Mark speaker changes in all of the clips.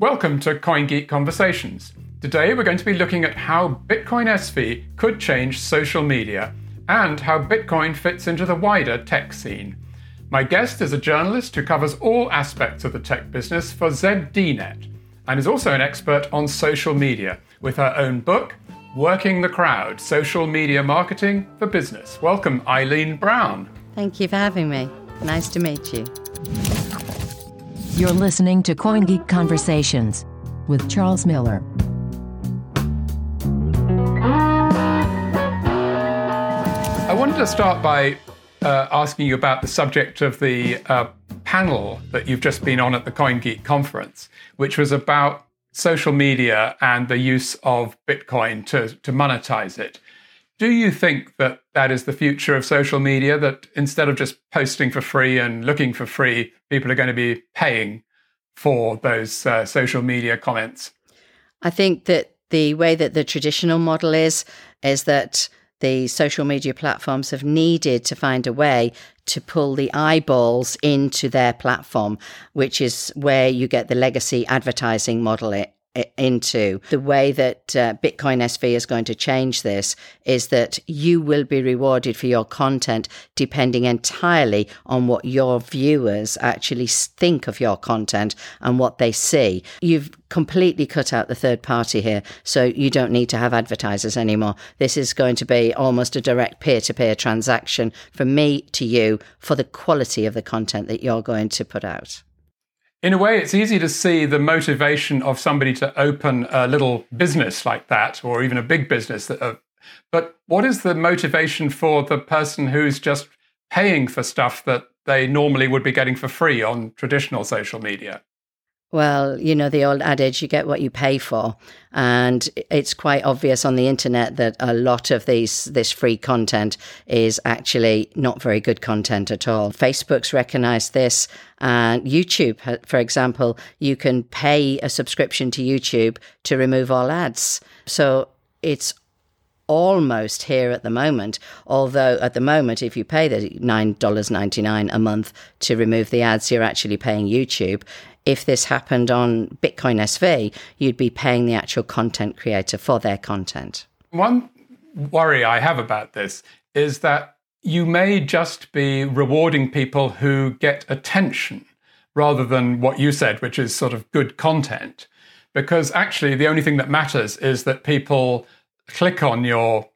Speaker 1: Welcome to CoinGeek Conversations. Today we're going to be looking at how Bitcoin SV could change social media and how Bitcoin fits into the wider tech scene. My guest is a journalist who covers all aspects of the tech business for ZDNet and is also an expert on social media with her own book, Working the Crowd Social Media Marketing for Business. Welcome, Eileen Brown.
Speaker 2: Thank you for having me. Nice to meet you.
Speaker 3: You're listening to CoinGeek Conversations with Charles Miller.
Speaker 1: I wanted to start by uh, asking you about the subject of the uh, panel that you've just been on at the CoinGeek conference, which was about social media and the use of Bitcoin to, to monetize it. Do you think that that is the future of social media? That instead of just posting for free and looking for free, people are going to be paying for those uh, social media comments?
Speaker 2: I think that the way that the traditional model is, is that the social media platforms have needed to find a way to pull the eyeballs into their platform, which is where you get the legacy advertising model into. The way that uh, Bitcoin SV is going to change this is that you will be rewarded for your content depending entirely on what your viewers actually think of your content and what they see. You've completely cut out the third party here, so you don't need to have advertisers anymore. This is going to be almost a direct peer to peer transaction from me to you for the quality of the content that you're going to put out
Speaker 1: in a way, it's easy to see the motivation of somebody to open a little business like that, or even a big business. That, uh, but what is the motivation for the person who's just paying for stuff that they normally would be getting for free on traditional social media?
Speaker 2: Well, you know, the old adage, you get what you pay for. And it's quite obvious on the internet that a lot of these, this free content is actually not very good content at all. Facebook's recognized this and YouTube, for example, you can pay a subscription to YouTube to remove all ads. So it's almost here at the moment. Although at the moment, if you pay the $9.99 a month to remove the ads, you're actually paying YouTube if this happened on Bitcoin SV, you'd be paying the actual content creator for their content.
Speaker 1: One worry I have about this is that you may just be rewarding people who get attention rather than what you said, which is sort of good content. Because actually, the only thing that matters is that people click on your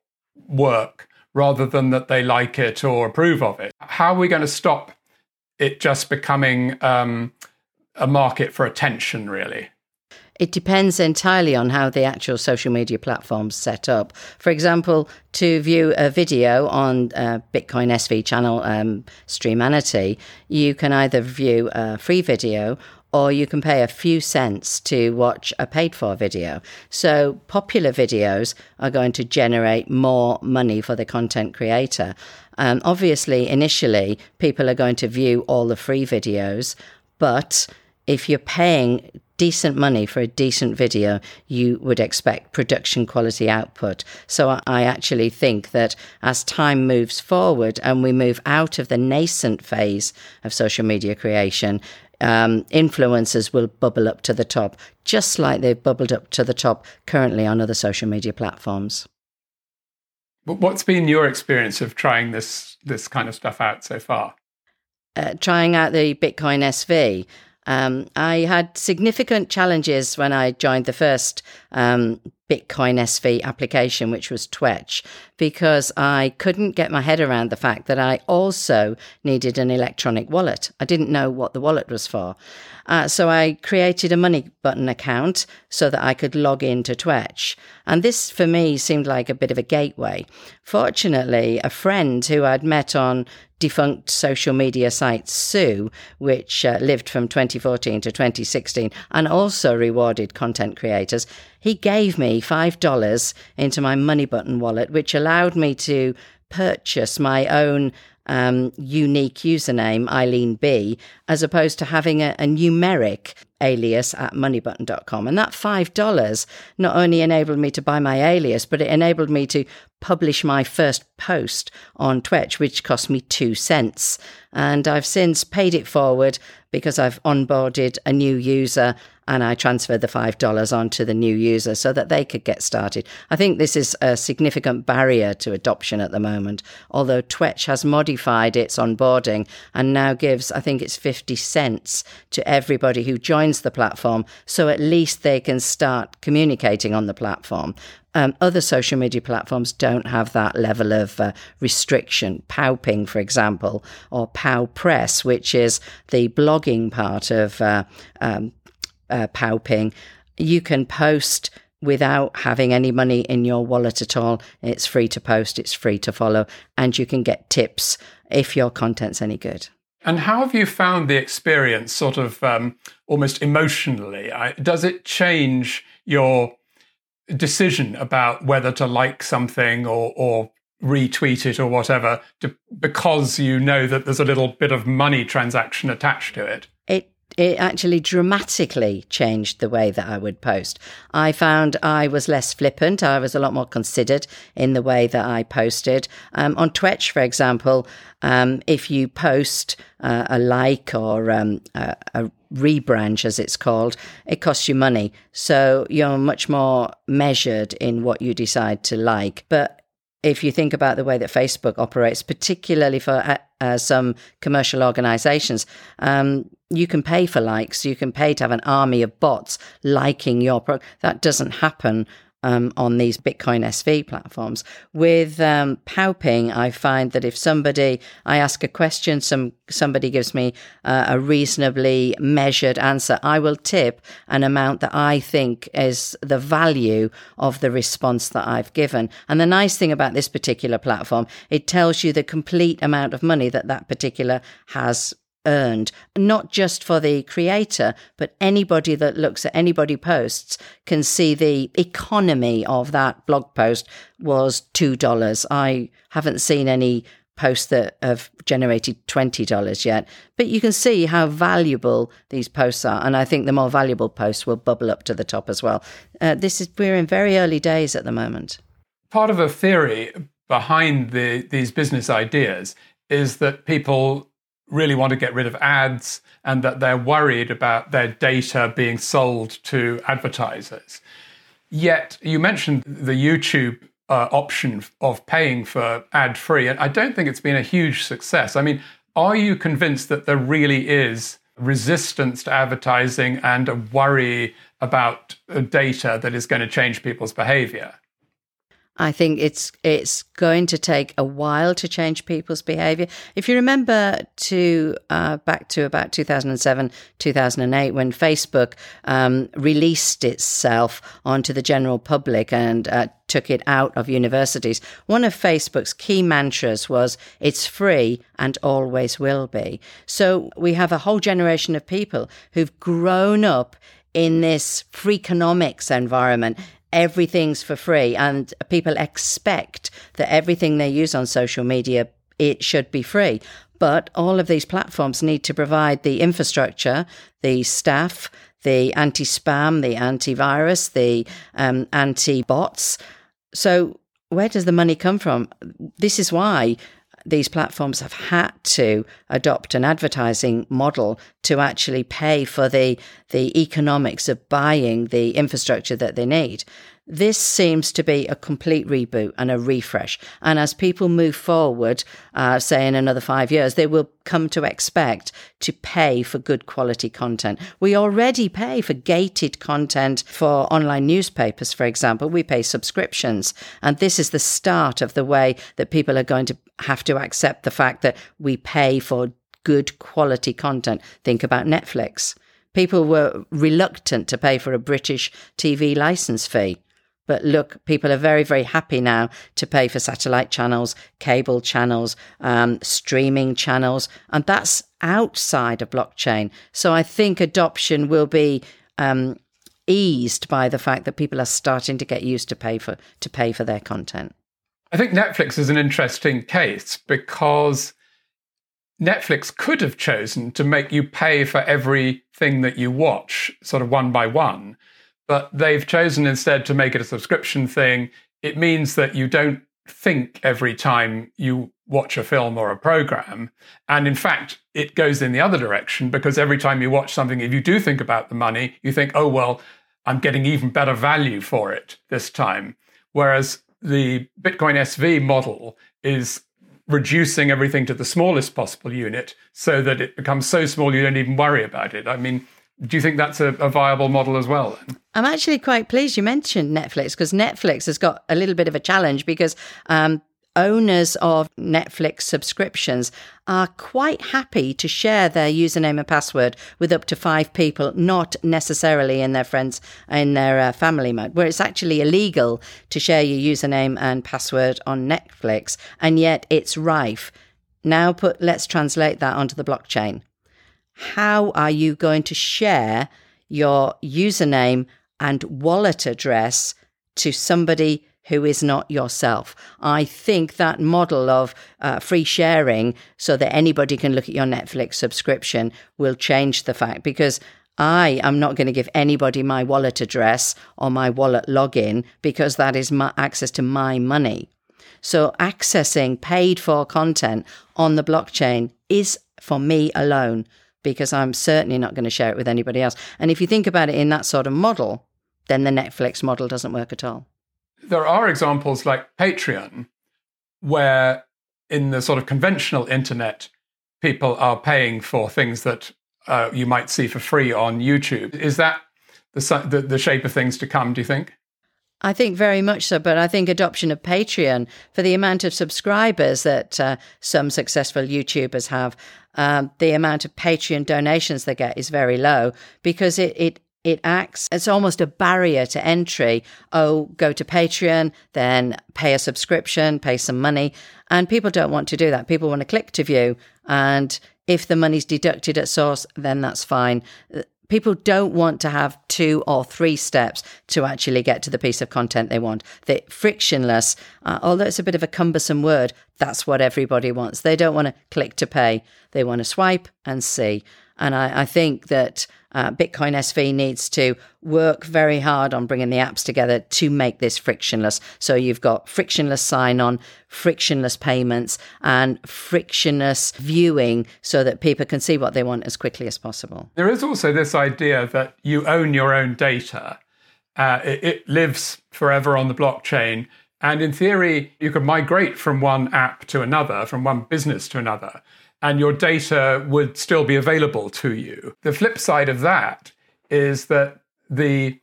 Speaker 1: work rather than that they like it or approve of it. How are we going to stop it just becoming um, a market for attention, really?
Speaker 2: It depends entirely on how the actual social media platforms set up. For example, to view a video on uh, Bitcoin SV channel um, Streamanity, you can either view a free video or you can pay a few cents to watch a paid for video. So, popular videos are going to generate more money for the content creator. Um, obviously, initially, people are going to view all the free videos, but if you're paying decent money for a decent video, you would expect production quality output. So I actually think that as time moves forward and we move out of the nascent phase of social media creation, um, influencers will bubble up to the top, just like they've bubbled up to the top currently on other social media platforms.
Speaker 1: What's been your experience of trying this this kind of stuff out so far?
Speaker 2: Uh, trying out the Bitcoin SV. Um, I had significant challenges when I joined the first um, Bitcoin SV application, which was Twetch, because I couldn't get my head around the fact that I also needed an electronic wallet. I didn't know what the wallet was for. Uh, so I created a money button account so that I could log into Twetch. And this for me seemed like a bit of a gateway. Fortunately, a friend who I'd met on defunct social media site Tsu, which uh, lived from 2014 to 2016 and also rewarded content creators, he gave me $5 into my Money Button wallet, which allowed me to purchase my own um, unique username, Eileen B, as opposed to having a, a numeric alias at moneybutton.com. And that $5 not only enabled me to buy my alias, but it enabled me to publish my first post on Twetch, which cost me two cents. And I've since paid it forward because I've onboarded a new user and I transferred the $5 onto the new user so that they could get started. I think this is a significant barrier to adoption at the moment, although Twetch has modified its onboarding and now gives, I think it's 50 cents to everybody who joins the platform. So at least they can start communicating on the platform. Um, other social media platforms don't have that level of uh, restriction. Powping, for example, or Pow Press, which is the blogging part of uh, um, uh, Powping, you can post without having any money in your wallet at all. It's free to post, it's free to follow, and you can get tips if your content's any good.
Speaker 1: And how have you found the experience, sort of um, almost emotionally? I, does it change your decision about whether to like something or, or retweet it or whatever to, because you know that there's a little bit of money transaction attached to it?
Speaker 2: It it actually dramatically changed the way that I would post. I found I was less flippant. I was a lot more considered in the way that I posted. Um, on Twetch, for example, um, if you post uh, a like or um, a, a rebranch, as it's called, it costs you money. So you're much more measured in what you decide to like. But if you think about the way that Facebook operates, particularly for uh, uh, some commercial organizations, um, you can pay for likes. You can pay to have an army of bots liking your product. That doesn't happen um, on these Bitcoin SV platforms. With um, Powping, I find that if somebody, I ask a question, some somebody gives me uh, a reasonably measured answer, I will tip an amount that I think is the value of the response that I've given. And the nice thing about this particular platform, it tells you the complete amount of money that that particular has earned, not just for the creator, but anybody that looks at anybody posts can see the economy of that blog post was $2. I haven't seen any posts that have generated $20 yet, but you can see how valuable these posts are. And I think the more valuable posts will bubble up to the top as well. Uh, this is, we're in very early days at the moment.
Speaker 1: Part of a theory behind the, these business ideas is that people really want to get rid of ads and that they're worried about their data being sold to advertisers. Yet, you mentioned the YouTube uh, option of paying for ad free, and I don't think it's been a huge success. I mean, are you convinced that there really is resistance to advertising and a worry about data that is going to change people's behavior?
Speaker 2: I think it's it's going to take a while to change people's behavior. If you remember to uh, back to about 2007, 2008, when Facebook um, released itself onto the general public and uh, took it out of universities, one of Facebook's key mantras was "It's free and always will be." So we have a whole generation of people who've grown up in this freakonomics environment everything's for free and people expect that everything they use on social media it should be free. But all of these platforms need to provide the infrastructure the staff the anti-spam the antivirus the um, anti-bots. So where does the money come from? This is why these platforms have had to adopt an advertising model to actually pay for the the economics of buying the infrastructure that they need. This seems to be a complete reboot and a refresh. And as people move forward, uh, say in another five years, they will come to expect to pay for good quality content. We already pay for gated content for online newspapers, for example. We pay subscriptions. And this is the start of the way that people are going to have to accept the fact that we pay for good quality content. Think about Netflix. People were reluctant to pay for a British TV license fee. But look, people are very, very happy now to pay for satellite channels, cable channels, um, streaming channels, and that's outside of blockchain. So I think adoption will be um, eased by the fact that people are starting to get used to pay for to pay for their content.
Speaker 1: I think Netflix is an interesting case because Netflix could have chosen to make you pay for everything that you watch, sort of one by one but they've chosen instead to make it a subscription thing. It means that you don't think every time you watch a film or a program. And in fact, it goes in the other direction because every time you watch something, if you do think about the money, you think, oh, well, I'm getting even better value for it this time. Whereas the Bitcoin SV model is reducing everything to the smallest possible unit so that it becomes so small you don't even worry about it. I mean, do you think that's a, a viable model as well?
Speaker 2: I'm actually quite pleased you mentioned Netflix because Netflix has got a little bit of a challenge because um, owners of Netflix subscriptions are quite happy to share their username and password with up to five people, not necessarily in their friends in their uh, family mode, where it's actually illegal to share your username and password on Netflix, and yet it's rife. Now, put let's translate that onto the blockchain how are you going to share your username and wallet address to somebody who is not yourself. I think that model of uh, free sharing so that anybody can look at your Netflix subscription will change the fact because I am not going to give anybody my wallet address or my wallet login because that is my access to my money. So accessing paid for content on the blockchain is for me alone because I'm certainly not going to share it with anybody else. And if you think about it in that sort of model, then the Netflix model doesn't work at all.
Speaker 1: There are examples like Patreon, where in the sort of conventional internet, people are paying for things that uh, you might see for free on YouTube. Is that the, the, the shape of things to come, do you think?
Speaker 2: I think very much so, but I think adoption of Patreon for the amount of subscribers that uh, some successful YouTubers have, um, the amount of Patreon donations they get is very low because it, it it acts it's almost a barrier to entry. Oh go to patreon then pay a subscription pay some money. And people don't want to do that. People want to click to view. And if the money's deducted at source then that's fine people don't want to have two or three steps to actually get to the piece of content they want. The frictionless, uh, although it's a bit of a cumbersome word, that's what everybody wants. They don't want to click to pay. They want to swipe and see. And I, I think that uh, Bitcoin SV needs to work very hard on bringing the apps together to make this frictionless. So you've got frictionless sign on, frictionless payments, and frictionless viewing so that people can see what they want as quickly as possible.
Speaker 1: There is also this idea that you own your own data, uh, it, it lives forever on the blockchain. And in theory, you could migrate from one app to another, from one business to another and your data would still be available to you. The flip side of that is that the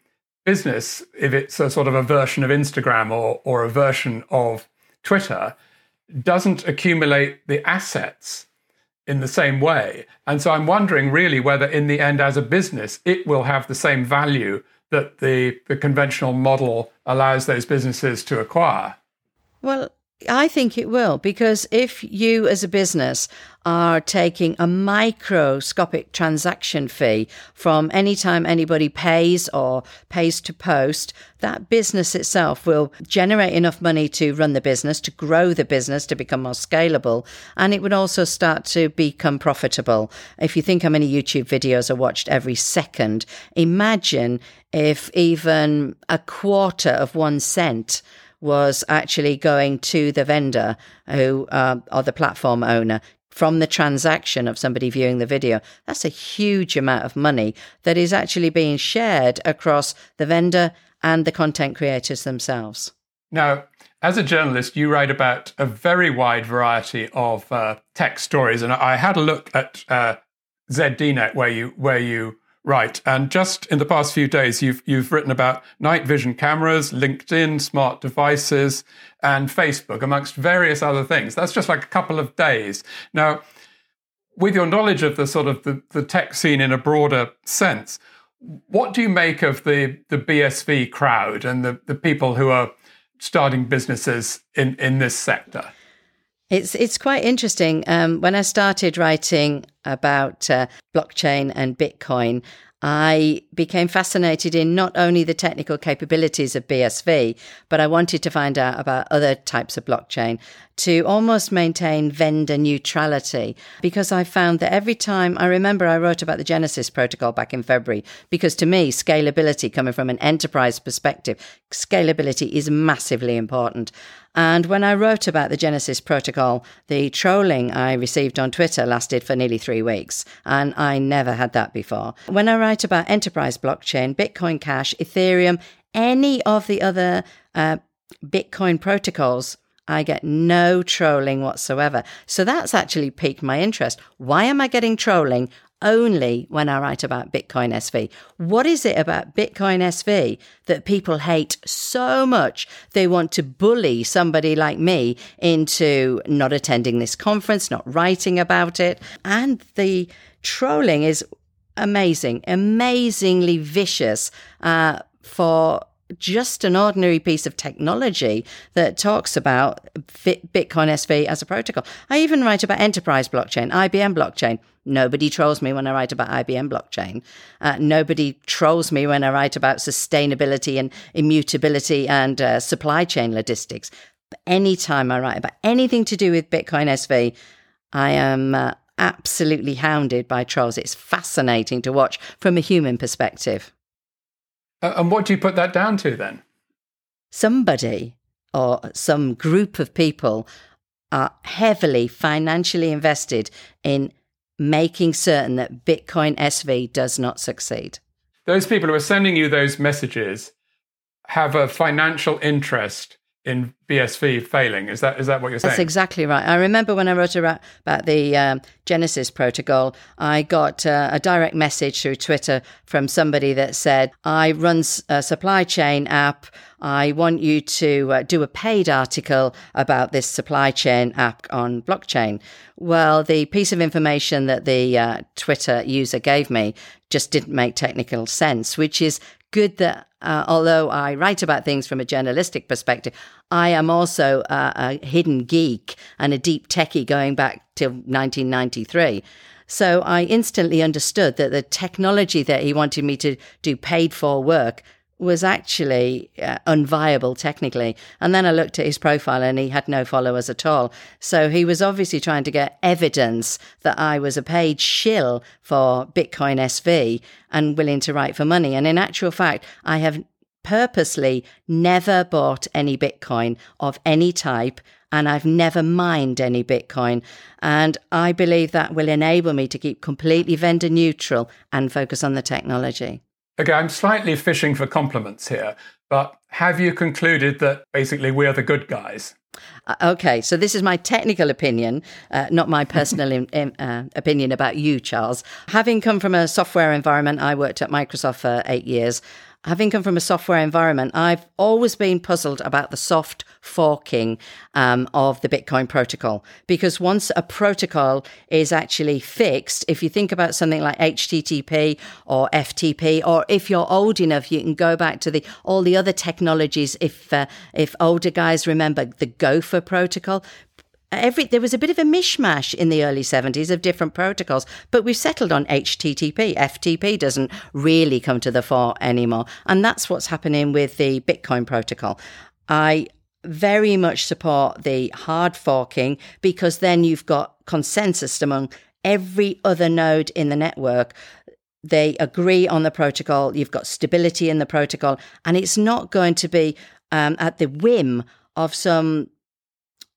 Speaker 1: business, if it's a sort of a version of Instagram or, or a version of Twitter, doesn't accumulate the assets in the same way. And so I'm wondering really whether, in the end, as a business, it will have the same value that the, the conventional model allows those businesses to acquire.
Speaker 2: Well, I think it will because if you as a business are taking a microscopic transaction fee from any time anybody pays or pays to post, that business itself will generate enough money to run the business, to grow the business, to become more scalable, and it would also start to become profitable. If you think how many YouTube videos are watched every second, imagine if even a quarter of one cent was actually going to the vendor who uh, or the platform owner from the transaction of somebody viewing the video. That's a huge amount of money that is actually being shared across the vendor and the content creators themselves.
Speaker 1: Now, as a journalist, you write about a very wide variety of uh, tech stories, and I had a look at uh, ZDNet where you where you Right. And just in the past few days, you've, you've written about night vision cameras, LinkedIn, smart devices, and Facebook, amongst various other things. That's just like a couple of days. Now, with your knowledge of the sort of the, the tech scene in a broader sense, what do you make of the, the BSV crowd and the, the people who are starting businesses in, in this sector?
Speaker 2: It's it's quite interesting. Um, when I started writing about uh, blockchain and Bitcoin, I became fascinated in not only the technical capabilities of BSV, but I wanted to find out about other types of blockchain to almost maintain vendor neutrality because I found that every time I remember I wrote about the Genesis protocol back in February because to me scalability coming from an enterprise perspective scalability is massively important. And when I wrote about the Genesis protocol the trolling I received on Twitter lasted for nearly 3 weeks and I never had that before. When I write about enterprise blockchain Bitcoin Cash Ethereum any of the other uh, Bitcoin protocols I get no trolling whatsoever. So that's actually piqued my interest. Why am I getting trolling only when I write about Bitcoin SV? What is it about Bitcoin SV that people hate so much they want to bully somebody like me into not attending this conference, not writing about it? And the trolling is amazing, amazingly vicious uh, for just an ordinary piece of technology that talks about Bitcoin SV as a protocol. I even write about enterprise blockchain, IBM blockchain. Nobody trolls me when I write about IBM blockchain. Uh, nobody trolls me when I write about sustainability and immutability and uh, supply chain logistics. But anytime I write about anything to do with Bitcoin SV, I am uh, absolutely hounded by trolls. It's fascinating to watch from a human perspective.
Speaker 1: Uh, and what do you put that down to then?
Speaker 2: Somebody or some group of people are heavily financially invested in making certain that Bitcoin SV does not succeed.
Speaker 1: Those people who are sending you those messages have a financial interest in BSV failing. Is that is that what you're saying?
Speaker 2: That's exactly right. I remember when I wrote about, about the um, Genesis protocol, I got uh, a direct message through Twitter from somebody that said, "I run a supply chain app. I want you to uh, do a paid article about this supply chain app on blockchain." Well, the piece of information that the uh, Twitter user gave me just didn't make technical sense, which is good that uh, although I write about things from a journalistic perspective, I am also a, a hidden geek and a deep techie going back to 1993. So I instantly understood that the technology that he wanted me to do paid for work was actually uh, unviable technically. And then I looked at his profile and he had no followers at all. So he was obviously trying to get evidence that I was a paid shill for Bitcoin SV and willing to write for money. And in actual fact, I have purposely never bought any Bitcoin of any type and I've never mined any Bitcoin. And I believe that will enable me to keep completely vendor neutral and focus on the technology.
Speaker 1: Okay, I'm slightly fishing for compliments here, but have you concluded that basically we are the good guys?
Speaker 2: Uh, okay, so this is my technical opinion, uh, not my personal in, in, uh, opinion about you, Charles. Having come from a software environment, I worked at Microsoft for eight years having come from a software environment, I've always been puzzled about the soft forking um, of the Bitcoin protocol. Because once a protocol is actually fixed, if you think about something like HTTP or FTP, or if you're old enough, you can go back to the all the other technologies. If uh, if older guys remember the Gopher protocol, every there was a bit of a mishmash in the early 70s of different protocols but we've settled on http ftp doesn't really come to the fore anymore. And that's what's happening with the bitcoin protocol. I very much support the hard forking because then you've got consensus among every other node in the network. They agree on the protocol. You've got stability in the protocol. And it's not going to be um, at the whim of some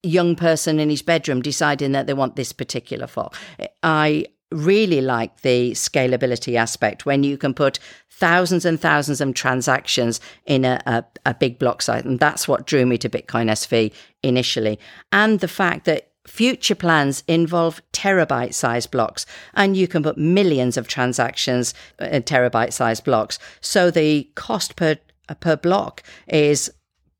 Speaker 2: young person in his bedroom deciding that they want this particular fork. I really like the scalability aspect when you can put thousands and thousands of transactions in a, a, a big block site. And that's what drew me to Bitcoin SV initially. And the fact that future plans involve terabyte size blocks and you can put millions of transactions in terabyte size blocks. So the cost per per block is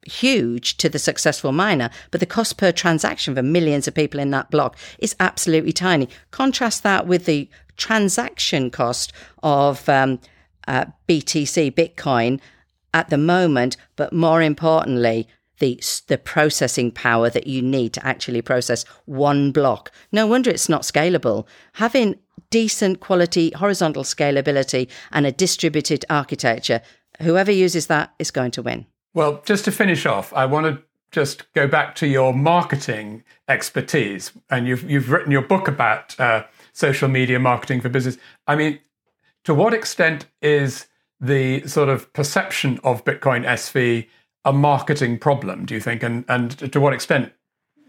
Speaker 2: huge to the successful miner, but the cost per transaction for millions of people in that block is absolutely tiny. Contrast that with the transaction cost of um, uh, BTC, Bitcoin, at the moment, but more importantly, the, the processing power that you need to actually process one block. No wonder it's not scalable. Having decent quality horizontal scalability and a distributed architecture, whoever uses that is going to win.
Speaker 1: Well, just to finish off, I want to just go back to your marketing expertise, and you've you've written your book about uh, social media marketing for business. I mean, to what extent is the sort of perception of Bitcoin SV a marketing problem? Do you think, and and to what extent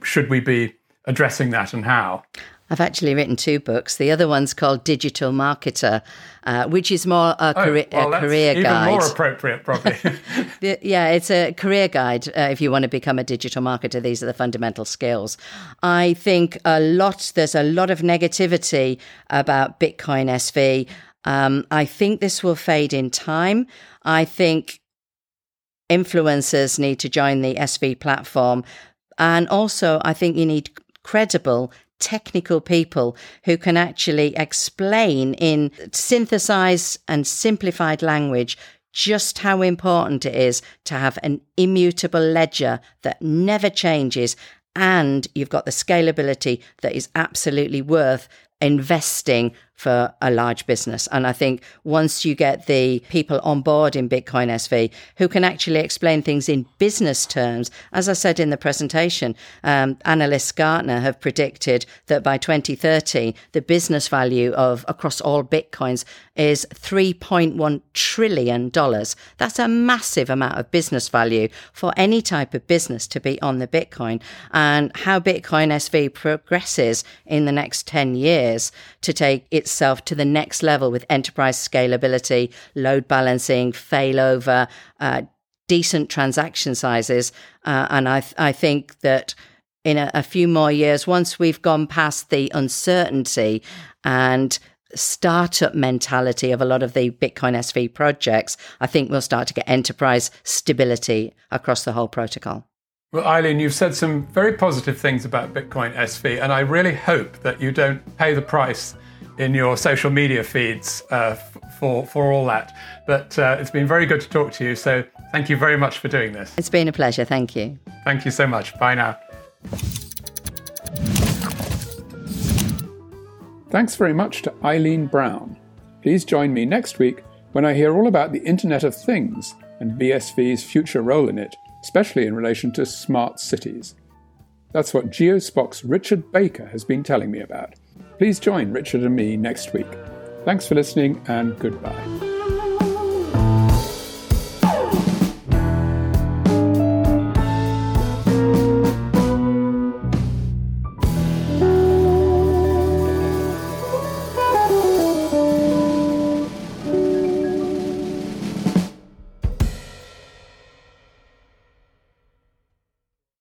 Speaker 1: should we be addressing that, and how?
Speaker 2: I've actually written two books. The other one's called Digital Marketer, uh, which is more a,
Speaker 1: oh,
Speaker 2: career,
Speaker 1: well,
Speaker 2: a career
Speaker 1: even
Speaker 2: guide.
Speaker 1: more appropriate, probably.
Speaker 2: yeah, it's a career guide uh, if you want to become a digital marketer. These are the fundamental skills. I think a lot. There's a lot of negativity about Bitcoin SV. Um, I think this will fade in time. I think influencers need to join the SV platform. And also, I think you need credible technical people who can actually explain in synthesized and simplified language just how important it is to have an immutable ledger that never changes and you've got the scalability that is absolutely worth investing for a large business. And I think once you get the people on board in Bitcoin SV who can actually explain things in business terms, as I said in the presentation, um, analysts Gartner have predicted that by 2030, the business value of across all Bitcoins is $3.1 trillion. That's a massive amount of business value for any type of business to be on the Bitcoin. And how Bitcoin SV progresses in the next 10 years to take its itself to the next level with enterprise scalability, load balancing, failover, uh, decent transaction sizes. Uh, and I, th- I think that in a, a few more years, once we've gone past the uncertainty and startup mentality of a lot of the Bitcoin SV projects, I think we'll start to get enterprise stability across the whole protocol.
Speaker 1: Well, Eileen, you've said some very positive things about Bitcoin SV, and I really hope that you don't pay the price in your social media feeds uh, for for all that. But uh, it's been very good to talk to you. So thank you very much for doing this.
Speaker 2: It's been a pleasure. Thank you.
Speaker 1: Thank you so much. Bye now. Thanks very much to Eileen Brown. Please join me next week when I hear all about the Internet of Things and BSV's future role in it, especially in relation to smart cities. That's what GeoSpock's Richard Baker has been telling me about. Please join Richard and me next week. Thanks for listening and goodbye.